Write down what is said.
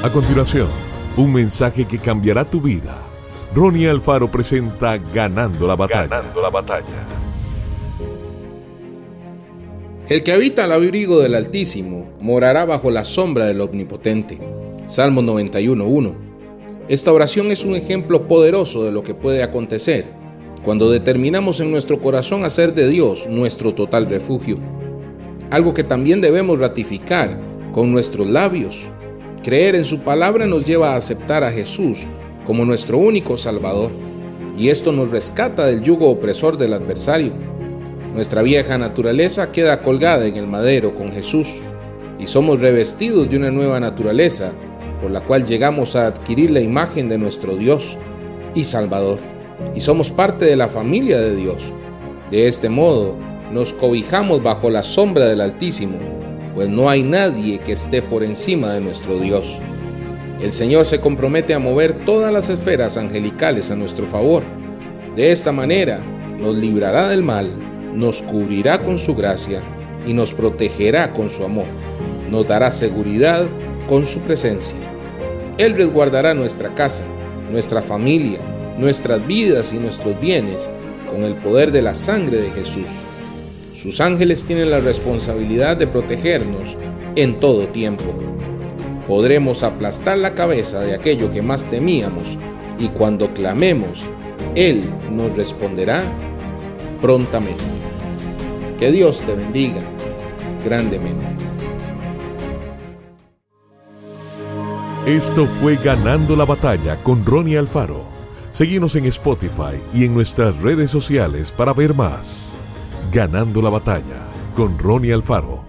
A continuación, un mensaje que cambiará tu vida. Ronnie Alfaro presenta Ganando la batalla. la batalla. El que habita al abrigo del Altísimo morará bajo la sombra del Omnipotente. Salmo 91.1. Esta oración es un ejemplo poderoso de lo que puede acontecer cuando determinamos en nuestro corazón hacer de Dios nuestro total refugio. Algo que también debemos ratificar con nuestros labios Creer en su palabra nos lleva a aceptar a Jesús como nuestro único Salvador, y esto nos rescata del yugo opresor del adversario. Nuestra vieja naturaleza queda colgada en el madero con Jesús, y somos revestidos de una nueva naturaleza, por la cual llegamos a adquirir la imagen de nuestro Dios y Salvador, y somos parte de la familia de Dios. De este modo, nos cobijamos bajo la sombra del Altísimo, pues no hay nadie que esté por encima de nuestro Dios. El Señor se compromete a mover todas las esferas angelicales a nuestro favor. De esta manera nos librará del mal, nos cubrirá con su gracia y nos protegerá con su amor. Nos dará seguridad con su presencia. Él resguardará nuestra casa, nuestra familia, nuestras vidas y nuestros bienes con el poder de la sangre de Jesús. Sus ángeles tienen la responsabilidad de protegernos en todo tiempo. Podremos aplastar la cabeza de aquello que más temíamos y cuando clamemos, Él nos responderá prontamente. Que Dios te bendiga grandemente. Esto fue Ganando la Batalla con Ronnie Alfaro. Seguimos en Spotify y en nuestras redes sociales para ver más. Ganando la batalla con Ronnie Alfaro.